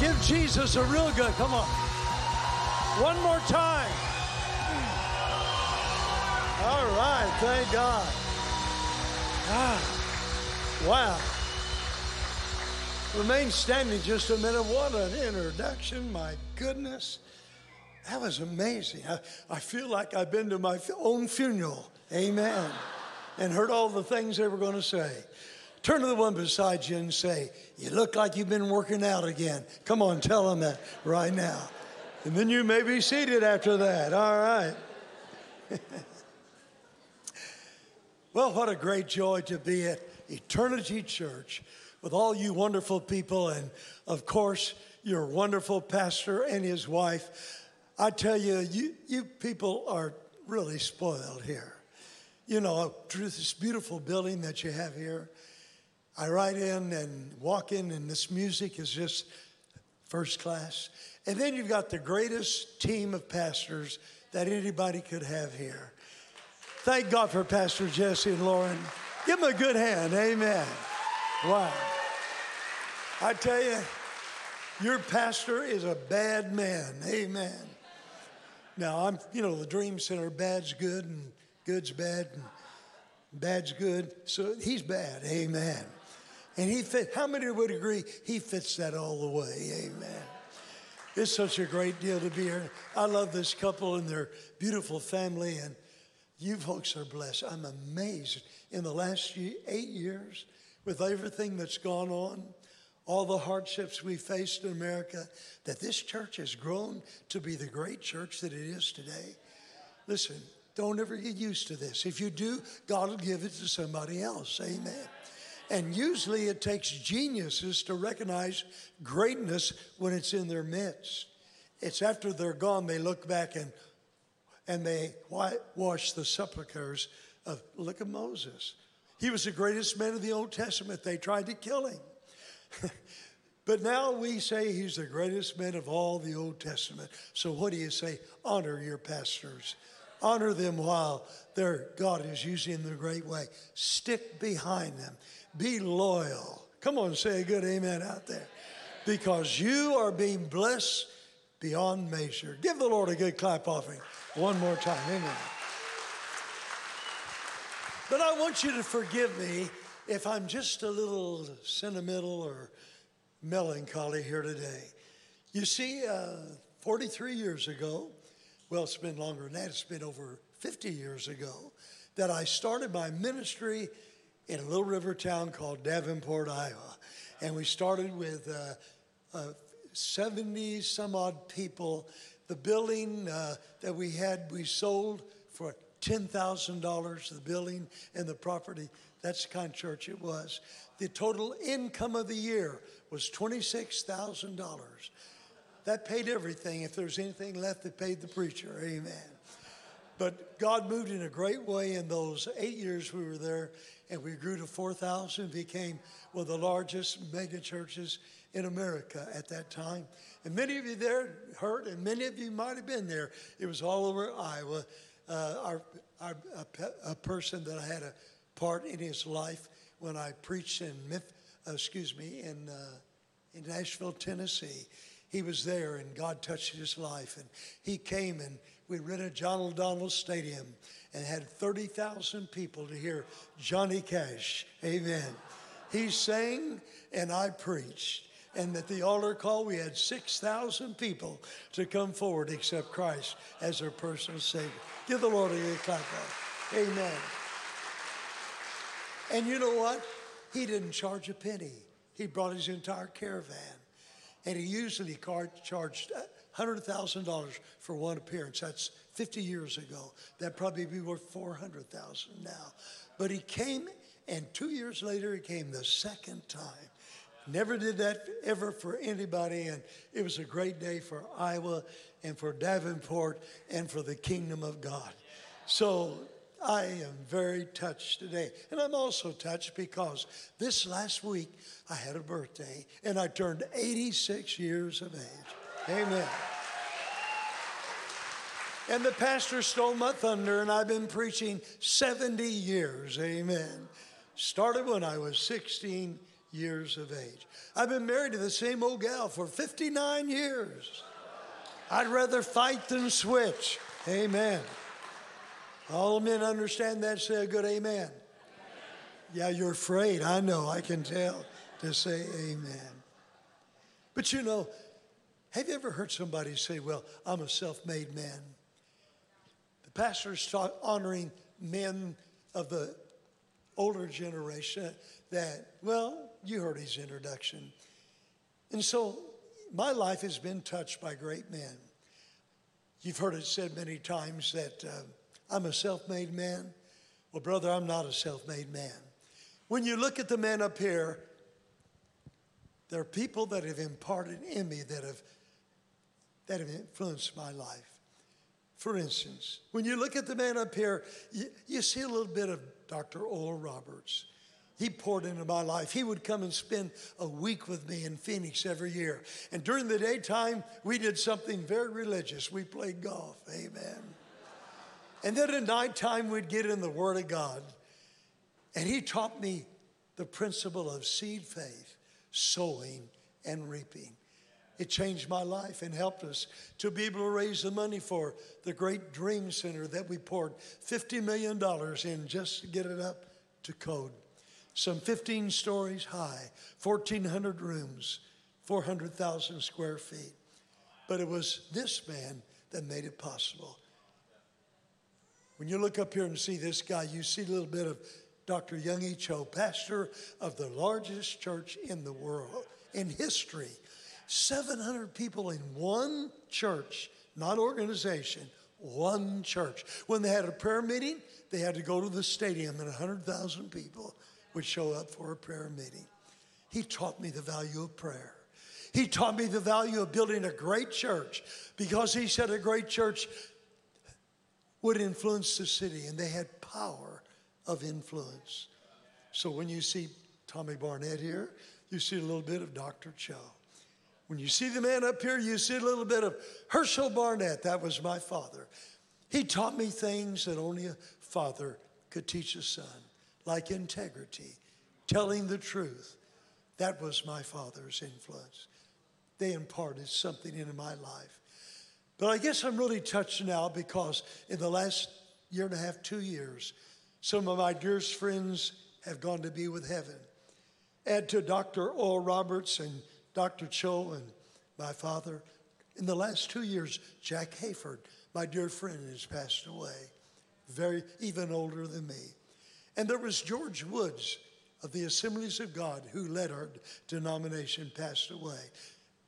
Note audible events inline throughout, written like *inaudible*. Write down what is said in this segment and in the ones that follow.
give Jesus a real good. Come on. One more time. All right, thank God. Ah, wow. Remain standing just a minute. What an introduction, my goodness. That was amazing. I, I feel like I've been to my own funeral. Amen. And heard all the things they were going to say. Turn to the one beside you and say, You look like you've been working out again. Come on, tell them that right now. And then you may be seated after that. All right. *laughs* well, what a great joy to be at Eternity Church with all you wonderful people, and of course, your wonderful pastor and his wife. I tell you, you, you people are really spoiled here. You know, this beautiful building that you have here, I ride in and walk in, and this music is just first class. And then you've got the greatest team of pastors that anybody could have here. Thank God for Pastor Jesse and Lauren. Give them a good hand. Amen. Wow. I tell you, your pastor is a bad man. Amen. Now, I'm, you know, the Dream Center, bad's good and good's bad and bad's good. So he's bad. Amen. And he fit, how many would agree he fits that all the way? Amen. It's such a great deal to be here. I love this couple and their beautiful family, and you folks are blessed. I'm amazed in the last eight years with everything that's gone on, all the hardships we faced in America, that this church has grown to be the great church that it is today. Listen, don't ever get used to this. If you do, God will give it to somebody else. Amen. And usually it takes geniuses to recognize greatness when it's in their midst. It's after they're gone, they look back and, and they wash the sepulchres of, look at Moses. He was the greatest man of the Old Testament. They tried to kill him. *laughs* but now we say he's the greatest man of all the Old Testament. So what do you say? Honor your pastors. Honor them while their God is using them in a great way. Stick behind them. Be loyal. Come on, say a good amen out there. Because you are being blessed beyond measure. Give the Lord a good clap offering one more time. Amen. But I want you to forgive me if I'm just a little sentimental or melancholy here today. You see, uh, 43 years ago, well, it's been longer than that, it's been over 50 years ago, that I started my ministry in a little river town called Davenport, Iowa. And we started with uh, uh, 70 some odd people. The building uh, that we had, we sold for $10,000, the building and the property. That's the kind of church it was. The total income of the year was $26,000. That paid everything. If there's anything left, it paid the preacher. Amen. But God moved in a great way in those eight years we were there and we grew to 4,000, became one of the largest mega churches in America at that time. And many of you there heard, and many of you might have been there. It was all over Iowa. Uh, our, our, a, a, person that I had a part in his life when I preached in, uh, excuse me, in, uh, in Nashville, Tennessee. He was there, and God touched his life. And he came, and we rented John O'Donnell Stadium and had 30,000 people to hear Johnny Cash. Amen. He sang and I preached. And at the altar call, we had 6,000 people to come forward accept Christ as their personal Savior. Give the Lord a clap. Amen. And you know what? He didn't charge a penny. He brought his entire caravan. And he usually charged uh, $100,000 for one appearance. That's 50 years ago. That'd probably be worth 400,000 now. But he came, and two years later, he came the second time. Never did that ever for anybody, and it was a great day for Iowa and for Davenport and for the kingdom of God. So I am very touched today. And I'm also touched because this last week I had a birthday and I turned 86 years of age. Amen. And the pastor stole my thunder, and I've been preaching 70 years. Amen. Started when I was 16 years of age. I've been married to the same old gal for 59 years. I'd rather fight than switch. Amen. All men understand that. Say a good amen. Yeah, you're afraid. I know. I can tell to say amen. But you know, have you ever heard somebody say, Well, I'm a self made man? The pastor's talk, honoring men of the older generation that, well, you heard his introduction. And so my life has been touched by great men. You've heard it said many times that uh, I'm a self made man. Well, brother, I'm not a self made man. When you look at the men up here, there are people that have imparted in me that have, that have influenced my life. For instance, when you look at the man up here, you, you see a little bit of Dr. Oral Roberts. He poured into my life. He would come and spend a week with me in Phoenix every year. And during the daytime, we did something very religious. We played golf. Amen. And then at nighttime, we'd get in the Word of God. And he taught me the principle of seed faith, sowing, and reaping. It changed my life and helped us to be able to raise the money for the great Dream Center that we poured $50 million in just to get it up to code. Some 15 stories high, 1,400 rooms, 400,000 square feet. But it was this man that made it possible. When you look up here and see this guy, you see a little bit of Dr. Young E. Cho, pastor of the largest church in the world, in history. 700 people in one church, not organization, one church. When they had a prayer meeting, they had to go to the stadium and 100,000 people would show up for a prayer meeting. He taught me the value of prayer. He taught me the value of building a great church because he said a great church would influence the city and they had power of influence. So when you see Tommy Barnett here, you see a little bit of Dr. Cho. When you see the man up here, you see a little bit of Herschel Barnett. That was my father. He taught me things that only a father could teach a son, like integrity, telling the truth. That was my father's influence. They imparted something into my life. But I guess I'm really touched now because in the last year and a half, two years, some of my dearest friends have gone to be with heaven. Add to Dr. Oral Roberts and Dr. Cho and my father. In the last two years, Jack Hayford, my dear friend, has passed away, very even older than me. And there was George Woods of the Assemblies of God, who led our denomination, passed away.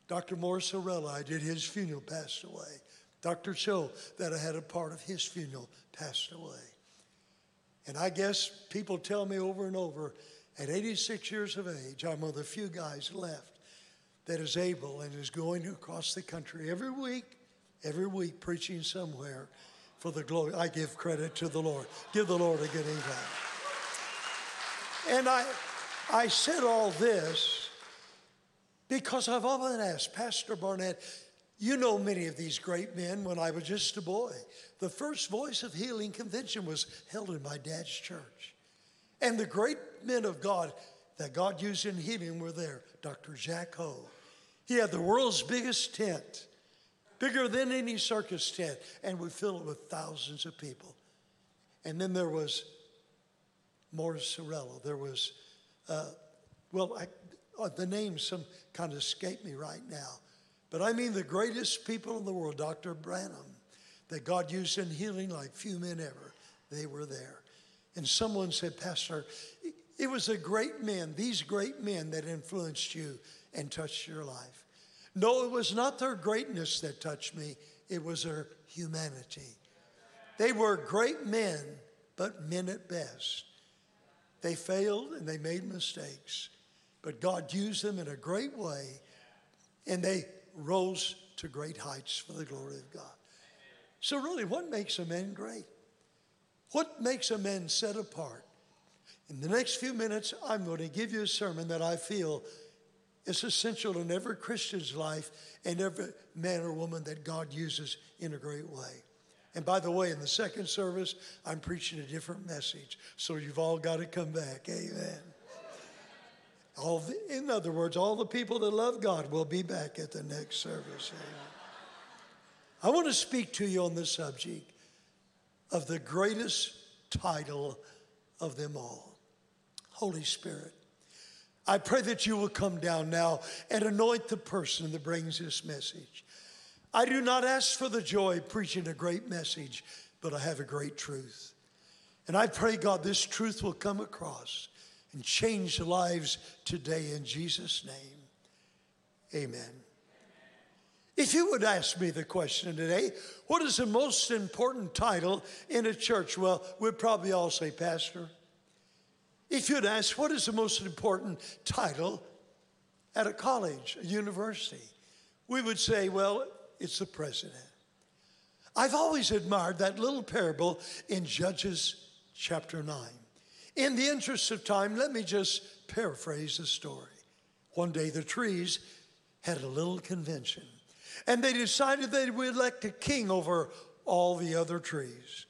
Dr. Morris Cerullo, I did his funeral, passed away. Dr. Cho, that I had a part of his funeral, passed away. And I guess people tell me over and over, at 86 years of age, I'm one of the few guys left that is able and is going across the country every week, every week preaching somewhere for the glory. I give credit to the Lord. Give the Lord a good amen. And I, I said all this because I've often asked Pastor Barnett, you know many of these great men when I was just a boy. The first Voice of Healing convention was held in my dad's church. And the great men of God that God used in healing were there. Dr. Jack Coe, he had the world's biggest tent, bigger than any circus tent, and we fill it with thousands of people. And then there was Morris Cerullo. There was, uh, well, I, uh, the names some kind of escape me right now. But I mean the greatest people in the world, Dr. Branham, that God used in healing like few men ever. They were there. And someone said, Pastor, it was a great men, these great men that influenced you and touched your life. No, it was not their greatness that touched me, it was their humanity. They were great men, but men at best. They failed and they made mistakes, but God used them in a great way, and they rose to great heights for the glory of God. So, really, what makes a man great? What makes a man set apart? In the next few minutes, I'm going to give you a sermon that I feel is essential in every Christian's life and every man or woman that God uses in a great way. And by the way, in the second service, I'm preaching a different message. So you've all got to come back. Amen. All the, in other words, all the people that love God will be back at the next service. I want to speak to you on the subject of the greatest title of them all Holy Spirit. I pray that you will come down now and anoint the person that brings this message. I do not ask for the joy of preaching a great message, but I have a great truth. And I pray, God, this truth will come across and change lives today in Jesus' name. Amen. If you would ask me the question today, what is the most important title in a church? Well, we'd probably all say pastor. If you'd ask, what is the most important title at a college, a university? We would say, well, it's the president. I've always admired that little parable in Judges chapter 9. In the interest of time, let me just paraphrase the story. One day, the trees had a little convention, and they decided they would elect a king over all the other trees.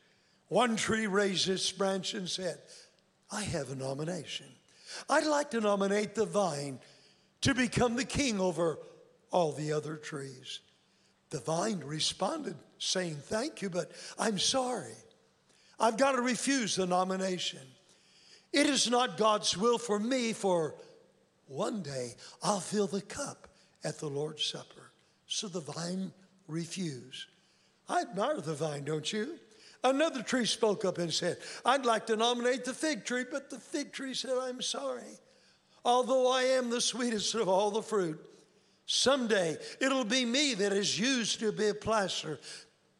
One tree raised its branch and said, I have a nomination. I'd like to nominate the vine to become the king over all the other trees. The vine responded, saying, Thank you, but I'm sorry. I've got to refuse the nomination. It is not God's will for me, for one day I'll fill the cup at the Lord's Supper. So the vine refused. I admire the vine, don't you? Another tree spoke up and said, I'd like to nominate the fig tree, but the fig tree said, I'm sorry. Although I am the sweetest of all the fruit, someday it'll be me that is used to be a plaster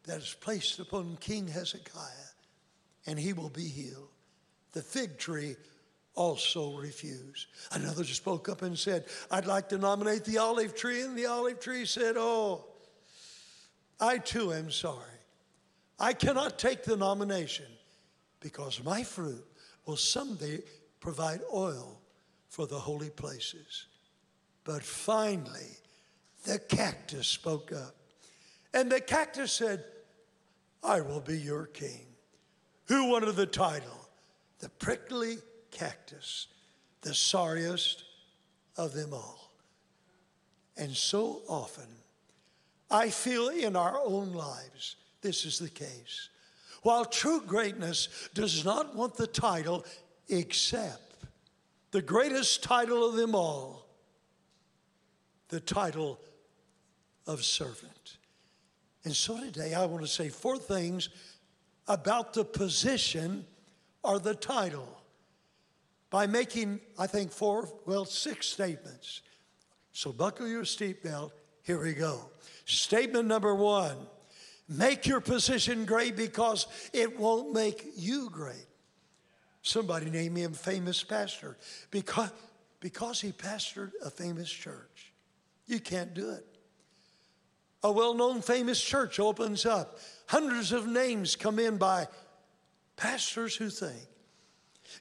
that is placed upon King Hezekiah and he will be healed. The fig tree also refused. Another spoke up and said, I'd like to nominate the olive tree. And the olive tree said, Oh, I too am sorry. I cannot take the nomination because my fruit will someday provide oil for the holy places. But finally, the cactus spoke up. And the cactus said, I will be your king. Who wanted the title? The prickly cactus, the sorriest of them all. And so often, I feel in our own lives, this is the case. While true greatness does not want the title except the greatest title of them all, the title of servant. And so today I want to say four things about the position or the title by making, I think, four, well, six statements. So buckle your seatbelt. Here we go. Statement number one make your position great because it won't make you great. Somebody named me a famous pastor because, because he pastored a famous church. You can't do it. A well known famous church opens up Hundreds of names come in by pastors who think,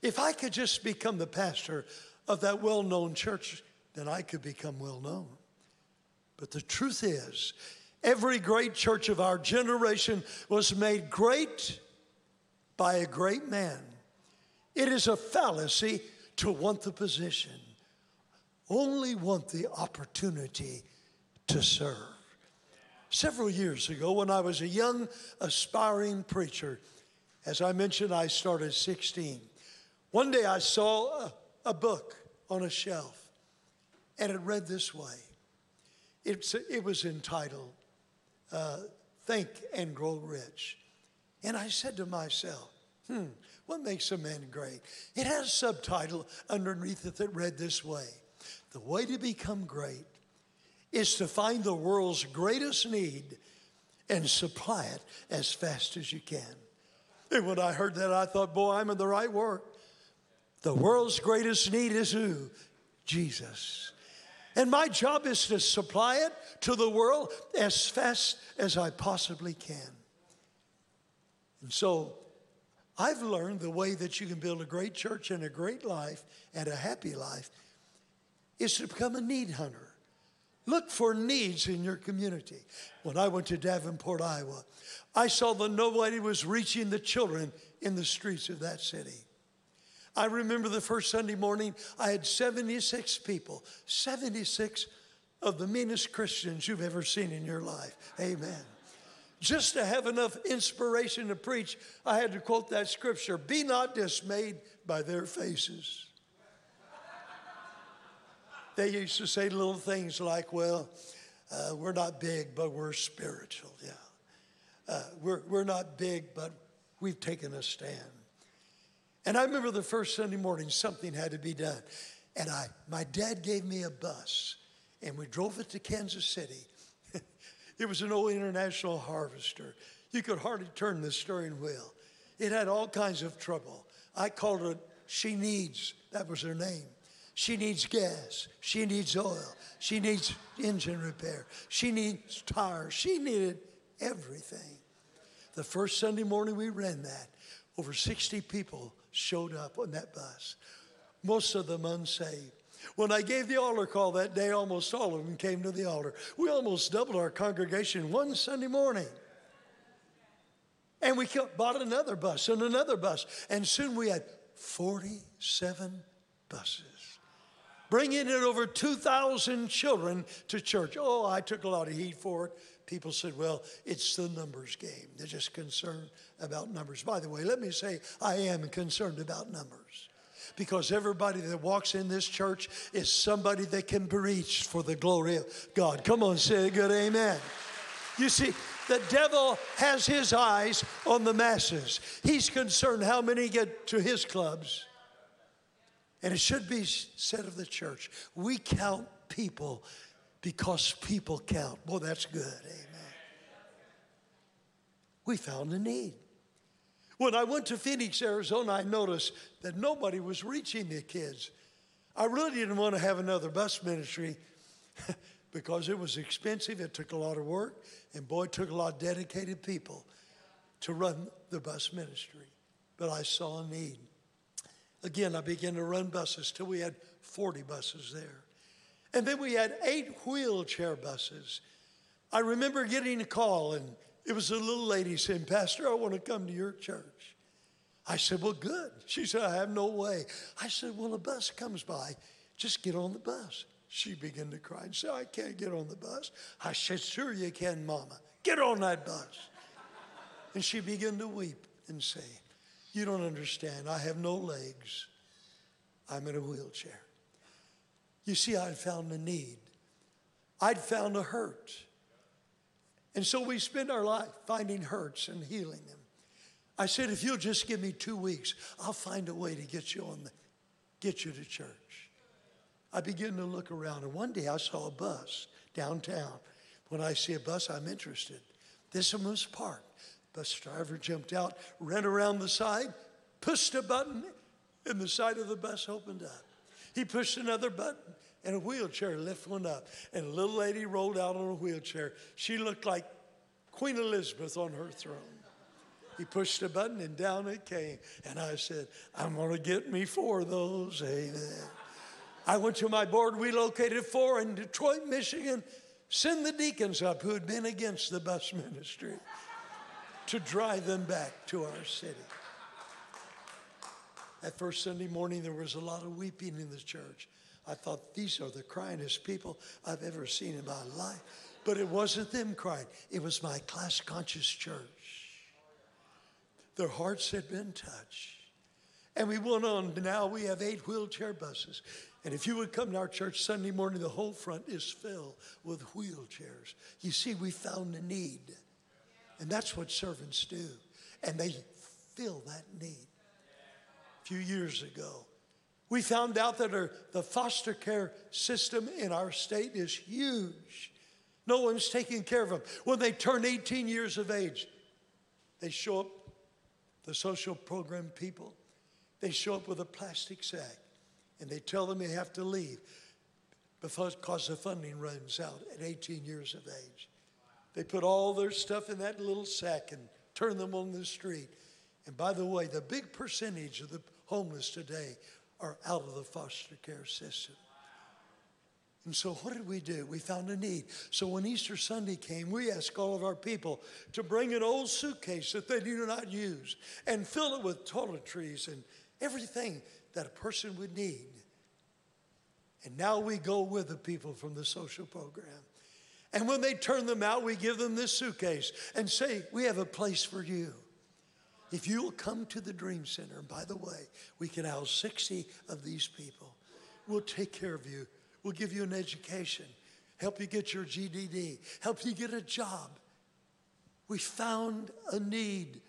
if I could just become the pastor of that well known church, then I could become well known. But the truth is, every great church of our generation was made great by a great man. It is a fallacy to want the position, only want the opportunity to serve. Several years ago, when I was a young, aspiring preacher, as I mentioned, I started 16. One day I saw a, a book on a shelf, and it read this way it's, it was entitled uh, Think and Grow Rich. And I said to myself, hmm, what makes a man great? It has a subtitle underneath it that read this way The way to become great is to find the world's greatest need and supply it as fast as you can. And when I heard that, I thought, boy, I'm in the right work. The world's greatest need is who? Jesus. And my job is to supply it to the world as fast as I possibly can. And so I've learned the way that you can build a great church and a great life and a happy life is to become a need hunter. Look for needs in your community. When I went to Davenport, Iowa, I saw that nobody was reaching the children in the streets of that city. I remember the first Sunday morning, I had 76 people, 76 of the meanest Christians you've ever seen in your life. Amen. Just to have enough inspiration to preach, I had to quote that scripture Be not dismayed by their faces. They used to say little things like, Well, uh, we're not big, but we're spiritual. Yeah. Uh, we're, we're not big, but we've taken a stand. And I remember the first Sunday morning, something had to be done. And I, my dad gave me a bus, and we drove it to Kansas City. *laughs* it was an old international harvester. You could hardly turn the steering wheel. It had all kinds of trouble. I called it She Needs, that was her name. She needs gas. She needs oil. She needs engine repair. She needs tires. She needed everything. The first Sunday morning we ran that, over 60 people showed up on that bus, most of them unsaved. When I gave the altar call that day, almost all of them came to the altar. We almost doubled our congregation one Sunday morning. And we bought another bus and another bus. And soon we had 47 buses bringing in over 2,000 children to church. Oh, I took a lot of heat for it. People said, well, it's the numbers game. They're just concerned about numbers. By the way, let me say, I am concerned about numbers because everybody that walks in this church is somebody that can preach for the glory of God. Come on, say a good amen. You see, the devil has his eyes on the masses. He's concerned how many get to his clubs and it should be said of the church we count people because people count. Boy, that's good. Amen. We found a need. When I went to Phoenix, Arizona, I noticed that nobody was reaching the kids. I really didn't want to have another bus ministry *laughs* because it was expensive, it took a lot of work, and boy, it took a lot of dedicated people to run the bus ministry. But I saw a need. Again, I began to run buses till we had 40 buses there. And then we had eight wheelchair buses. I remember getting a call, and it was a little lady saying, Pastor, I want to come to your church. I said, Well, good. She said, I have no way. I said, Well, a bus comes by. Just get on the bus. She began to cry and said, I can't get on the bus. I said, Sure, you can, Mama. Get on that bus. And she began to weep and say, you don't understand. I have no legs. I'm in a wheelchair. You see, I'd found a need, I'd found a hurt. And so we spend our life finding hurts and healing them. I said, if you'll just give me two weeks, I'll find a way to get you on the, get you to church. I began to look around, and one day I saw a bus downtown. When I see a bus, I'm interested. This one was parked. Bus driver jumped out, ran around the side, pushed a button, and the side of the bus opened up. He pushed another button, and a wheelchair lift up. And a little lady rolled out on a wheelchair. She looked like Queen Elizabeth on her throne. He pushed a button, and down it came. And I said, I'm going to get me four of those. Amen. I went to my board, we located four in Detroit, Michigan. Send the deacons up who had been against the bus ministry to drive them back to our city. That first Sunday morning, there was a lot of weeping in the church. I thought, these are the cryingest people I've ever seen in my life. But it wasn't them crying, it was my class conscious church. Their hearts had been touched. And we went on, now we have eight wheelchair buses. And if you would come to our church Sunday morning, the whole front is filled with wheelchairs. You see, we found a need. And that's what servants do. And they fill that need. A few years ago, we found out that our, the foster care system in our state is huge. No one's taking care of them. When they turn 18 years of age, they show up, the social program people, they show up with a plastic sack and they tell them they have to leave because the funding runs out at 18 years of age. They put all their stuff in that little sack and turn them on the street. And by the way, the big percentage of the homeless today are out of the foster care system. And so, what did we do? We found a need. So, when Easter Sunday came, we asked all of our people to bring an old suitcase that they do not use and fill it with toiletries and everything that a person would need. And now we go with the people from the social program. And when they turn them out, we give them this suitcase and say, We have a place for you. If you will come to the Dream Center, and by the way, we can house 60 of these people. We'll take care of you. We'll give you an education, help you get your GED, help you get a job. We found a need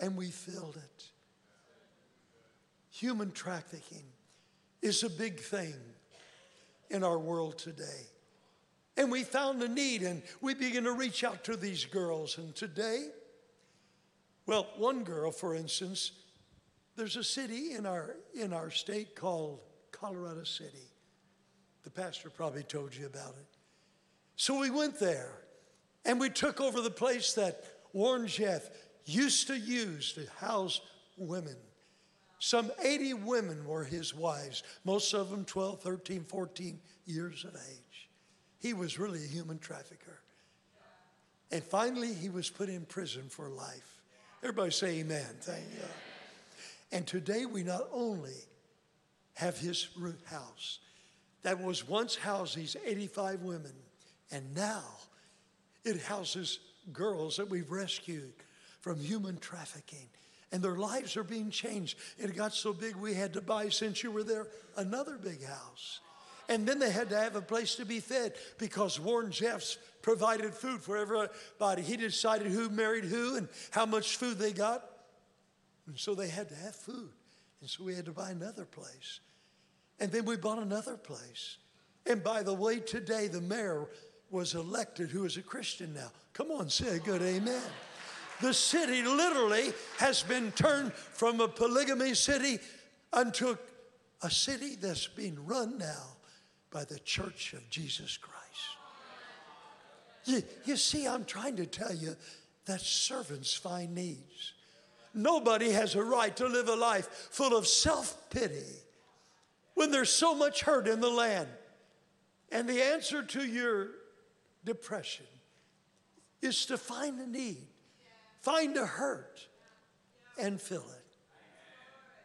and we filled it. Human trafficking is a big thing in our world today. And we found a need and we began to reach out to these girls. And today, well, one girl, for instance, there's a city in our, in our state called Colorado City. The pastor probably told you about it. So we went there and we took over the place that Warren Jeffs used to use to house women. Some 80 women were his wives, most of them 12, 13, 14 years of age. He was really a human trafficker. And finally, he was put in prison for life. Everybody say amen. Thank you. And today, we not only have his root house that was once housed these 85 women, and now it houses girls that we've rescued from human trafficking. And their lives are being changed. It got so big we had to buy, since you were there, another big house. And then they had to have a place to be fed because Warren Jeffs provided food for everybody. He decided who married who and how much food they got. And so they had to have food. And so we had to buy another place. And then we bought another place. And by the way, today the mayor was elected who is a Christian now. Come on, say a good amen. The city literally has been turned from a polygamy city unto a city that's being run now by the church of Jesus Christ. You, you see, I'm trying to tell you that servants find needs. Nobody has a right to live a life full of self pity when there's so much hurt in the land. And the answer to your depression is to find a need, find a hurt, and fill it.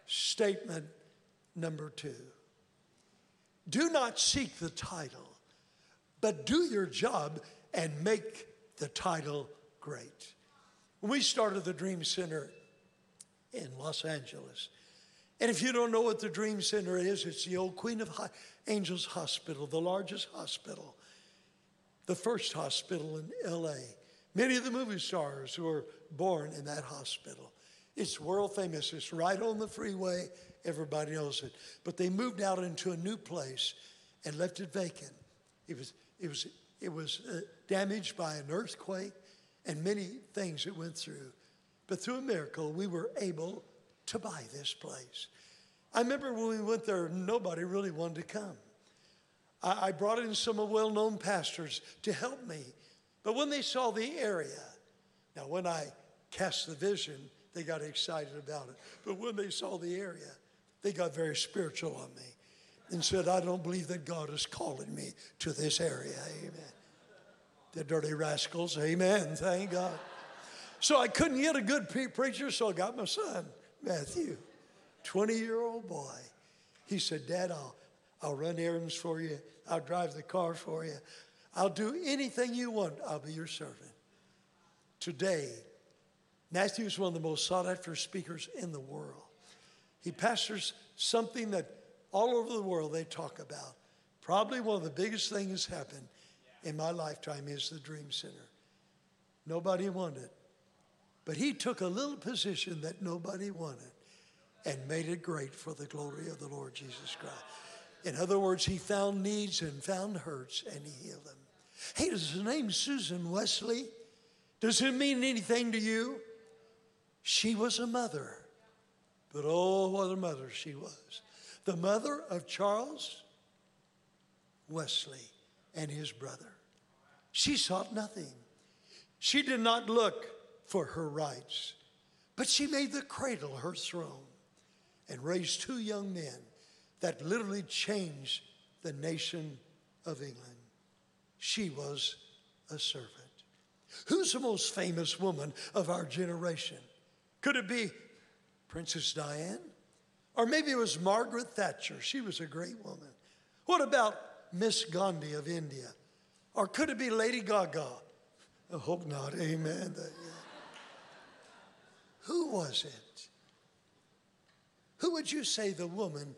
Statement number two do not seek the title, but do your job and make the title great. When we started the Dream Center in Los Angeles, and if you don't know what the Dream Center is, it's the old Queen of Angels Hospital, the largest hospital, the first hospital in LA. Many of the movie stars who were born in that hospital. It's world famous. It's right on the freeway. Everybody knows it. But they moved out into a new place and left it vacant. It was, it was, it was uh, damaged by an earthquake and many things it went through. But through a miracle, we were able to buy this place. I remember when we went there, nobody really wanted to come. I, I brought in some well known pastors to help me. But when they saw the area, now when I cast the vision, they got excited about it. But when they saw the area, they got very spiritual on me and said, I don't believe that God is calling me to this area. Amen. The dirty rascals. Amen. Thank God. So I couldn't get a good pre- preacher, so I got my son, Matthew, 20 year old boy. He said, Dad, I'll, I'll run errands for you, I'll drive the car for you, I'll do anything you want, I'll be your servant. Today, Matthew is one of the most sought after speakers in the world. He pastors something that all over the world they talk about. Probably one of the biggest things that's happened in my lifetime is the Dream Center. Nobody wanted. But he took a little position that nobody wanted and made it great for the glory of the Lord Jesus Christ. In other words, he found needs and found hurts and he healed them. Hey, does the name Susan Wesley? Does it mean anything to you? She was a mother, but oh, what a mother she was. The mother of Charles Wesley and his brother. She sought nothing. She did not look for her rights, but she made the cradle her throne and raised two young men that literally changed the nation of England. She was a servant. Who's the most famous woman of our generation? Could it be Princess Diana? Or maybe it was Margaret Thatcher. She was a great woman. What about Miss Gandhi of India? Or could it be Lady Gaga? I hope not. Amen. Who was it? Who would you say the woman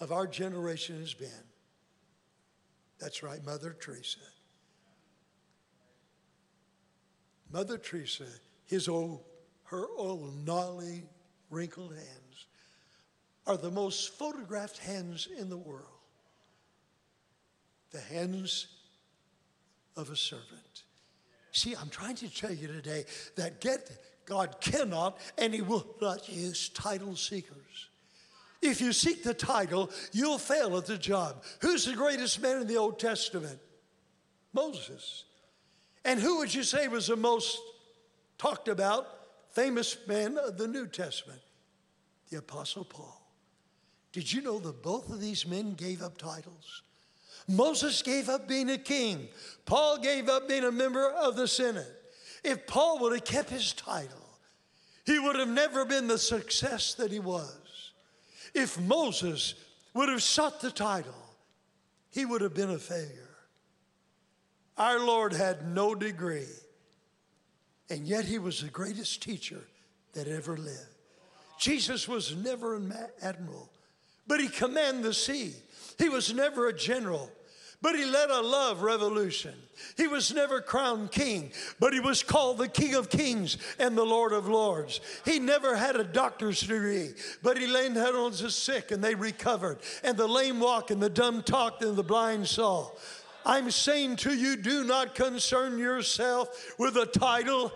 of our generation has been? That's right, Mother Teresa. Mother Teresa, his old, her old gnarly, wrinkled hands are the most photographed hands in the world. The hands of a servant. See, I'm trying to tell you today that get God cannot and He will not use title seekers. If you seek the title, you'll fail at the job. Who's the greatest man in the Old Testament? Moses. And who would you say was the most talked about famous man of the New Testament? The Apostle Paul. Did you know that both of these men gave up titles? Moses gave up being a king. Paul gave up being a member of the Senate. If Paul would have kept his title, he would have never been the success that he was. If Moses would have sought the title, he would have been a failure. Our Lord had no degree, and yet he was the greatest teacher that ever lived. Jesus was never an admiral, but he commanded the sea. He was never a general, but he led a love revolution. He was never crowned king, but he was called the King of Kings and the Lord of Lords. He never had a doctor's degree, but he laid hands on the sick and they recovered, and the lame walked, and the dumb talked, and the blind saw. I'm saying to you, do not concern yourself with a title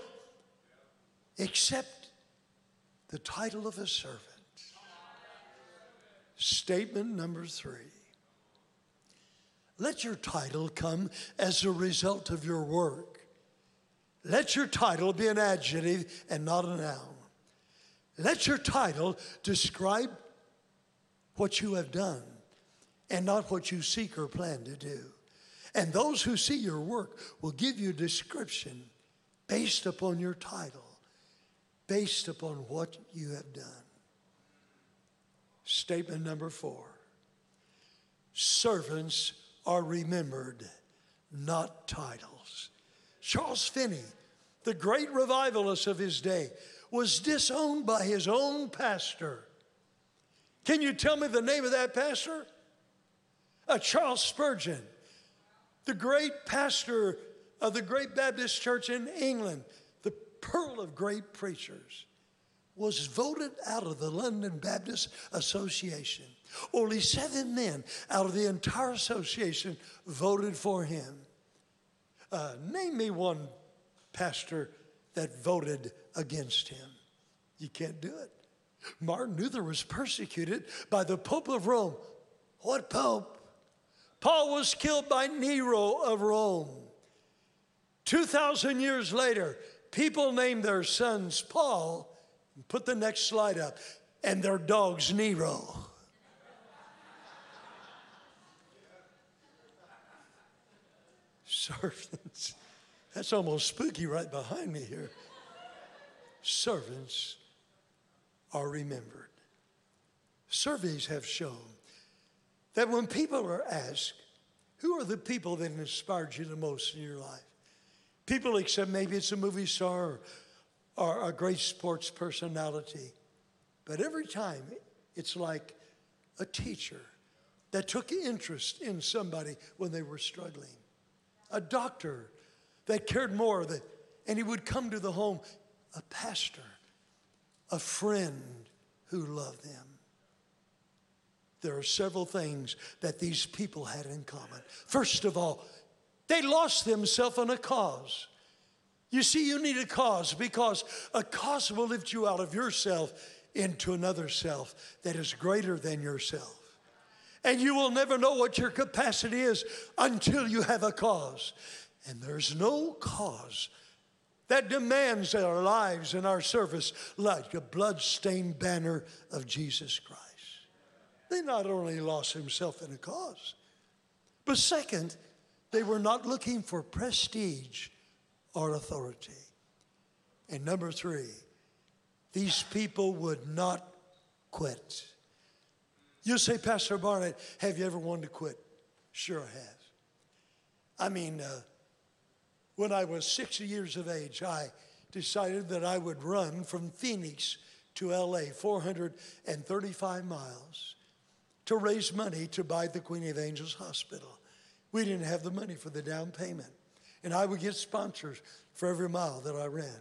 except the title of a servant. Statement number three. Let your title come as a result of your work. Let your title be an adjective and not a noun. Let your title describe what you have done and not what you seek or plan to do. And those who see your work will give you a description based upon your title, based upon what you have done. Statement number four servants are remembered, not titles. Charles Finney, the great revivalist of his day, was disowned by his own pastor. Can you tell me the name of that pastor? Uh, Charles Spurgeon, the great pastor of the great Baptist church in England, the pearl of great preachers, was voted out of the London Baptist Association. Only seven men out of the entire association voted for him. Uh, name me one pastor that voted against him. You can't do it. Martin Luther was persecuted by the Pope of Rome. What Pope? Paul was killed by Nero of Rome. 2,000 years later, people named their sons Paul. Put the next slide up. And their dogs Nero. *laughs* servants. That's almost spooky right behind me here. Servants are remembered. Surveys have shown that when people are asked, who are the people that inspired you the most in your life? People accept maybe it's a movie star or, or a great sports personality. But every time it's like a teacher that took interest in somebody when they were struggling a doctor that cared more that and he would come to the home a pastor a friend who loved them there are several things that these people had in common first of all they lost themselves in a cause you see you need a cause because a cause will lift you out of yourself into another self that is greater than yourself and you will never know what your capacity is until you have a cause. And there's no cause that demands our lives and our service like a blood-stained banner of Jesus Christ. They not only lost himself in a cause, but second, they were not looking for prestige or authority. And number three, these people would not quit. You say, Pastor Barnett, have you ever wanted to quit? Sure, have. I mean, uh, when I was 60 years of age, I decided that I would run from Phoenix to LA, 435 miles, to raise money to buy the Queen of Angels Hospital. We didn't have the money for the down payment. And I would get sponsors for every mile that I ran.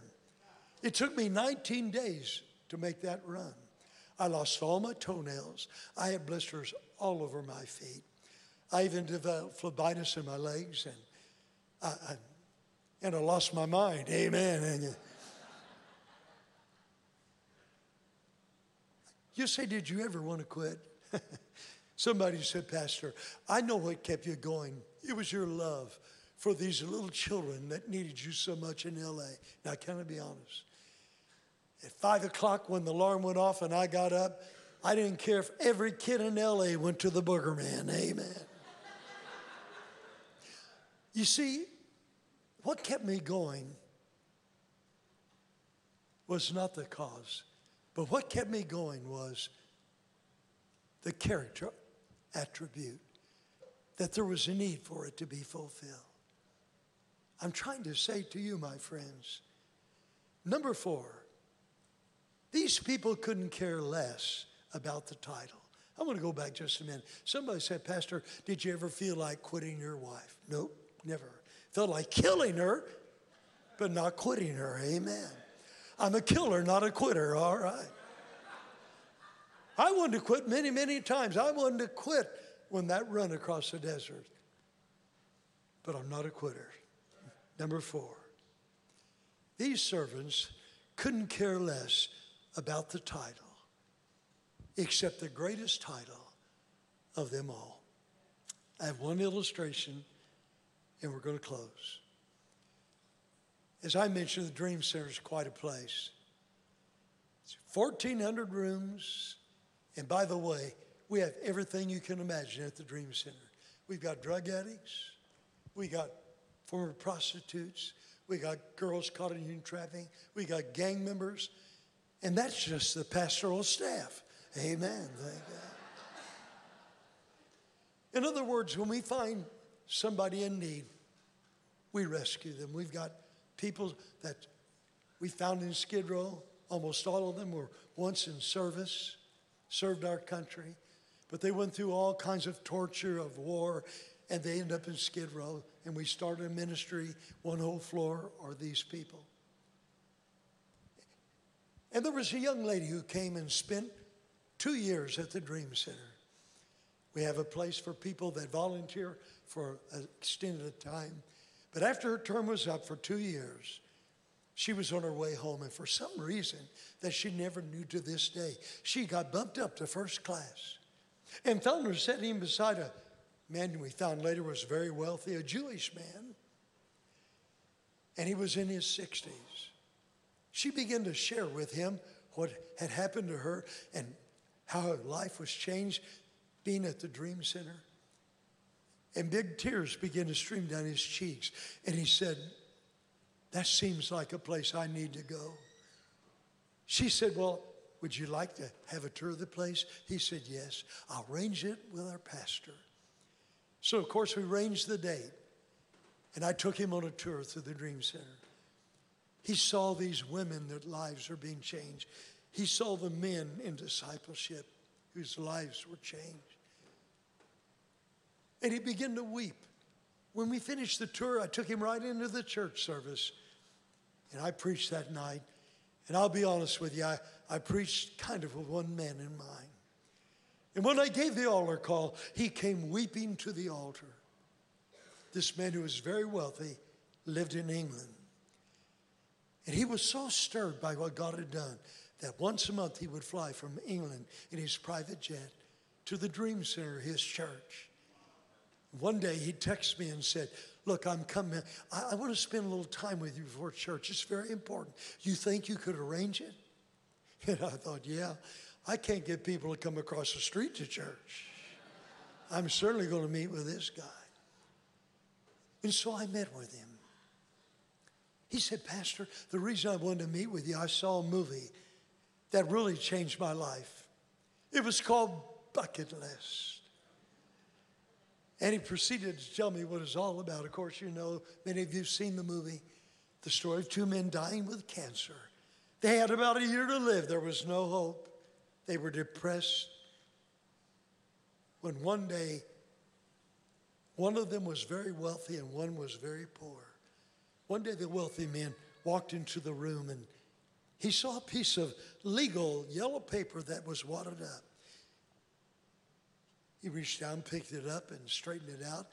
It took me 19 days to make that run. I lost all my toenails. I had blisters all over my feet. I even developed phlebitis in my legs, and I, I and I lost my mind. Amen. And you say, Did you ever want to quit? *laughs* Somebody said, Pastor, I know what kept you going. It was your love for these little children that needed you so much in LA. Now, can I be honest? At five o'clock, when the alarm went off and I got up, I didn't care if every kid in LA went to the Booger Man. Amen. you see, what kept me going was not the cause, but what kept me going was the character attribute, that there was a need for it to be fulfilled. I'm trying to say to you, my friends, number four, these people couldn't care less about the title. I want to go back just a minute. Somebody said, Pastor, did you ever feel like quitting your wife? Nope, never. Felt like killing her, but not quitting her. Amen. I'm a killer, not a quitter, all right. I wanted to quit many, many times. I wanted to quit when that run across the desert. But I'm not a quitter. Number four, these servants couldn't care less about the title, except the greatest title of them all. I have one illustration, and we're going to close. As I mentioned, the Dream Center is quite a place. It's 1,400 rooms, and by the way, we have everything you can imagine at the Dream Center. We've got drug addicts, we got former prostitutes, we got girls caught in human trafficking, we got gang members, and that's just the pastoral staff. Amen. Thank God. In other words, when we find somebody in need, we rescue them. We've got people that we found in Skid Row. Almost all of them were once in service, served our country, but they went through all kinds of torture of war, and they end up in Skid Row. And we started a ministry, one whole floor are these people. And there was a young lady who came and spent two years at the Dream Center. We have a place for people that volunteer for an extended time. But after her term was up for two years, she was on her way home, and for some reason that she never knew to this day, she got bumped up to first class and found her sitting beside a man we found later was very wealthy, a Jewish man, and he was in his 60s. She began to share with him what had happened to her and how her life was changed being at the Dream Center. And big tears began to stream down his cheeks. And he said, That seems like a place I need to go. She said, Well, would you like to have a tour of the place? He said, Yes. I'll arrange it with our pastor. So, of course, we arranged the date. And I took him on a tour through the Dream Center. He saw these women that lives are being changed. He saw the men in discipleship whose lives were changed. And he began to weep. When we finished the tour, I took him right into the church service. And I preached that night. And I'll be honest with you, I, I preached kind of with one man in mind. And when I gave the altar call, he came weeping to the altar. This man who was very wealthy lived in England. And he was so stirred by what God had done that once a month he would fly from England in his private jet to the Dream Center, his church. One day he texted me and said, Look, I'm coming. I, I want to spend a little time with you before church. It's very important. You think you could arrange it? *laughs* And I thought, Yeah, I can't get people to come across the street to church. I'm certainly going to meet with this guy. And so I met with him. He said, Pastor, the reason I wanted to meet with you, I saw a movie that really changed my life. It was called bucket list. And he proceeded to tell me what it's all about. Of course, you know, many of you have seen the movie, the story of two men dying with cancer. They had about a year to live. There was no hope. They were depressed. When one day, one of them was very wealthy and one was very poor. One day, the wealthy man walked into the room and he saw a piece of legal yellow paper that was wadded up. He reached down, picked it up, and straightened it out,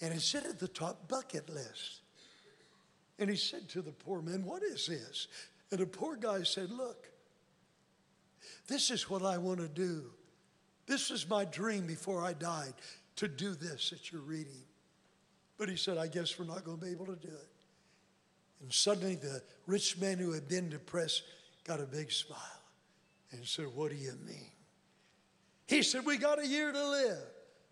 and it said at the top, bucket list. And he said to the poor man, What is this? And the poor guy said, Look, this is what I want to do. This is my dream before I died to do this that you're reading. But he said, I guess we're not going to be able to do it. And suddenly the rich man who had been depressed got a big smile and said, What do you mean? He said, We got a year to live.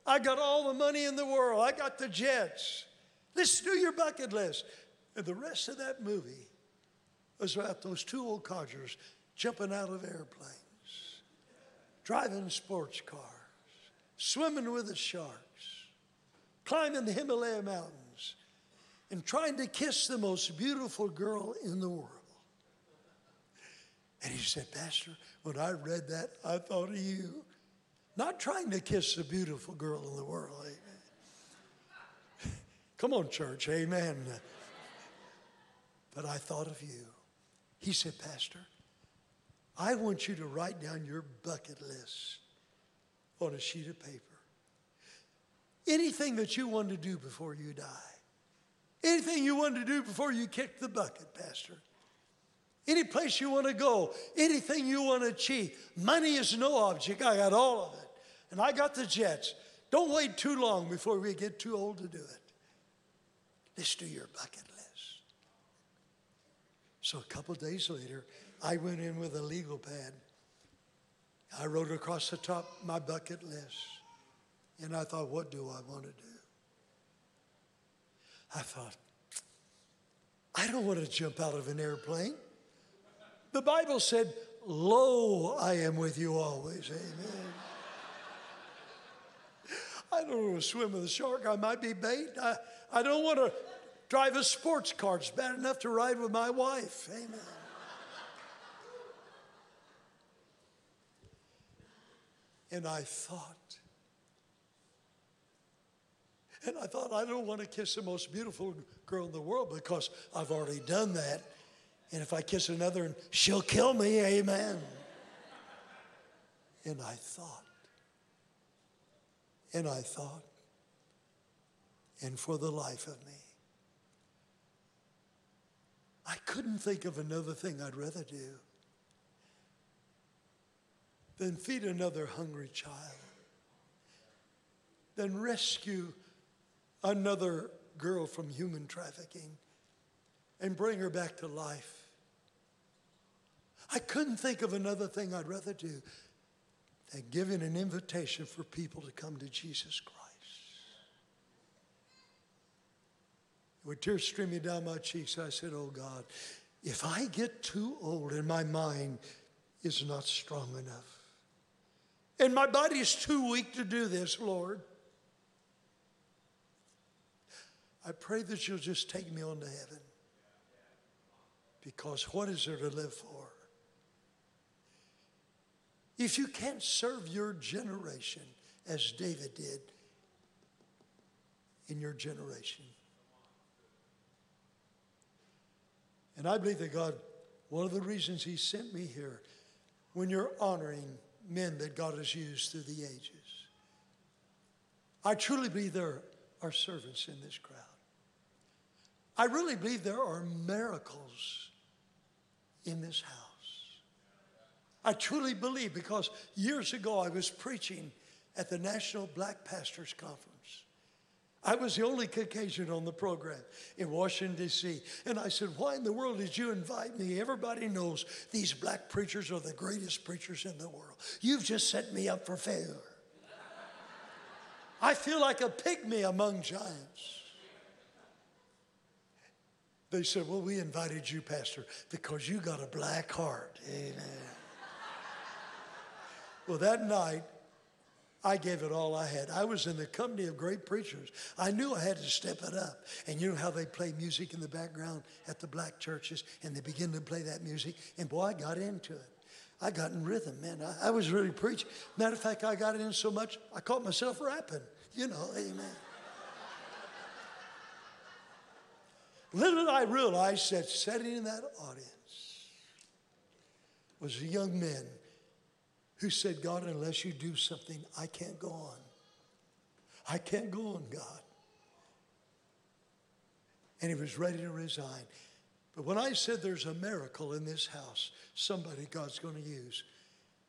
I got all the money in the world. I got the jets. Let's do your bucket list. And the rest of that movie was about those two old codgers jumping out of airplanes, driving sports cars, swimming with the sharks, climbing the Himalaya mountains and trying to kiss the most beautiful girl in the world. And he said, Pastor, when I read that, I thought of you. Not trying to kiss the beautiful girl in the world. Amen. *laughs* Come on, church. Amen. But I thought of you. He said, Pastor, I want you to write down your bucket list on a sheet of paper. Anything that you want to do before you die. Anything you want to do before you kick the bucket, Pastor. Any place you want to go, anything you want to achieve. Money is no object. I got all of it. And I got the jets. Don't wait too long before we get too old to do it. Let's do your bucket list. So a couple days later, I went in with a legal pad. I wrote across the top my bucket list. And I thought, what do I want to do? I thought, I don't want to jump out of an airplane. The Bible said, Lo, I am with you always. Amen. I don't want to swim with a shark. I might be bait. I, I don't want to drive a sports car. It's bad enough to ride with my wife. Amen. and I thought, and I thought, I don't want to kiss the most beautiful girl in the world because I've already done that. And if I kiss another, she'll kill me, amen. And I thought, and I thought, and for the life of me, I couldn't think of another thing I'd rather do than feed another hungry child, than rescue another girl from human trafficking and bring her back to life. I couldn't think of another thing I'd rather do than giving an invitation for people to come to Jesus Christ. With tears streaming down my cheeks, I said, Oh God, if I get too old and my mind is not strong enough, and my body is too weak to do this, Lord, I pray that you'll just take me on to heaven. Because what is there to live for? If you can't serve your generation as David did in your generation. And I believe that God, one of the reasons He sent me here, when you're honoring men that God has used through the ages, I truly believe there are servants in this crowd. I really believe there are miracles in this house. I truly believe because years ago I was preaching at the National Black Pastors Conference. I was the only Caucasian on the program in Washington, D.C. And I said, Why in the world did you invite me? Everybody knows these black preachers are the greatest preachers in the world. You've just set me up for failure. I feel like a pygmy among giants. They said, Well, we invited you, Pastor, because you got a black heart. Amen. Well, that night, I gave it all I had. I was in the company of great preachers. I knew I had to step it up. And you know how they play music in the background at the black churches, and they begin to play that music. And boy, I got into it. I got in rhythm, man. I, I was really preaching. Matter of fact, I got in so much, I caught myself rapping. You know, amen. Little did I realize that sitting in that audience was a young man who said, God, unless you do something, I can't go on. I can't go on, God. And he was ready to resign. But when I said there's a miracle in this house, somebody God's going to use,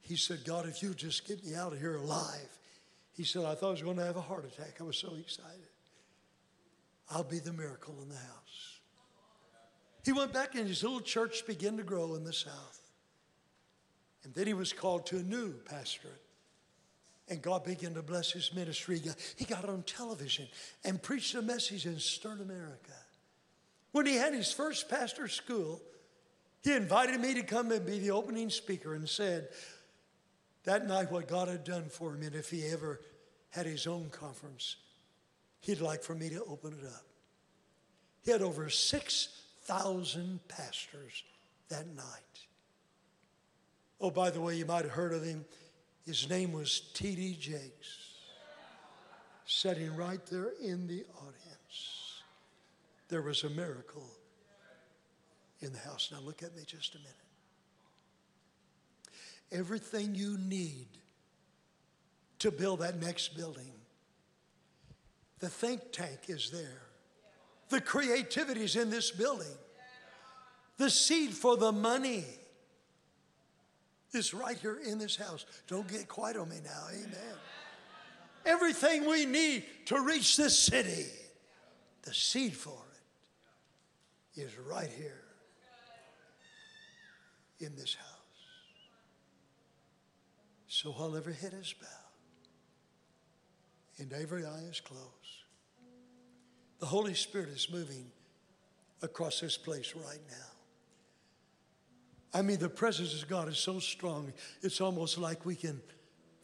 he said, God, if you just get me out of here alive. He said, I thought I was going to have a heart attack. I was so excited. I'll be the miracle in the house. He went back and his little church began to grow in the South. And then he was called to a new pastorate. And God began to bless his ministry. He got on television and preached a message in Stern America. When he had his first pastor school, he invited me to come and be the opening speaker and said that night what God had done for him, and if he ever had his own conference, he'd like for me to open it up. He had over 6,000 pastors that night. Oh, by the way, you might have heard of him. His name was T.D. Jakes, sitting right there in the audience. There was a miracle in the house. Now, look at me just a minute. Everything you need to build that next building, the think tank is there. The creativity is in this building. The seed for the money is right here in this house. Don't get quiet on me now. Amen. Everything we need to reach this city, the seed for it is right here in this house. So while every head is bowed and every eye is closed, the Holy Spirit is moving across this place right now. I mean, the presence of God is so strong, it's almost like we can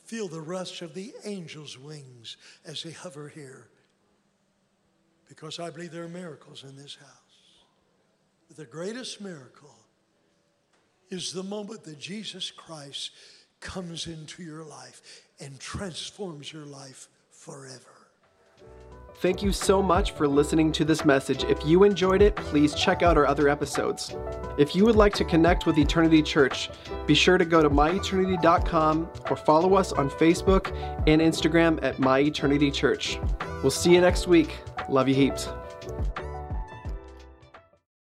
feel the rush of the angels' wings as they hover here. Because I believe there are miracles in this house. The greatest miracle is the moment that Jesus Christ comes into your life and transforms your life forever. Thank you so much for listening to this message. If you enjoyed it, please check out our other episodes. If you would like to connect with Eternity Church, be sure to go to myeternity.com or follow us on Facebook and Instagram at My Eternity Church. We'll see you next week. Love you heaps.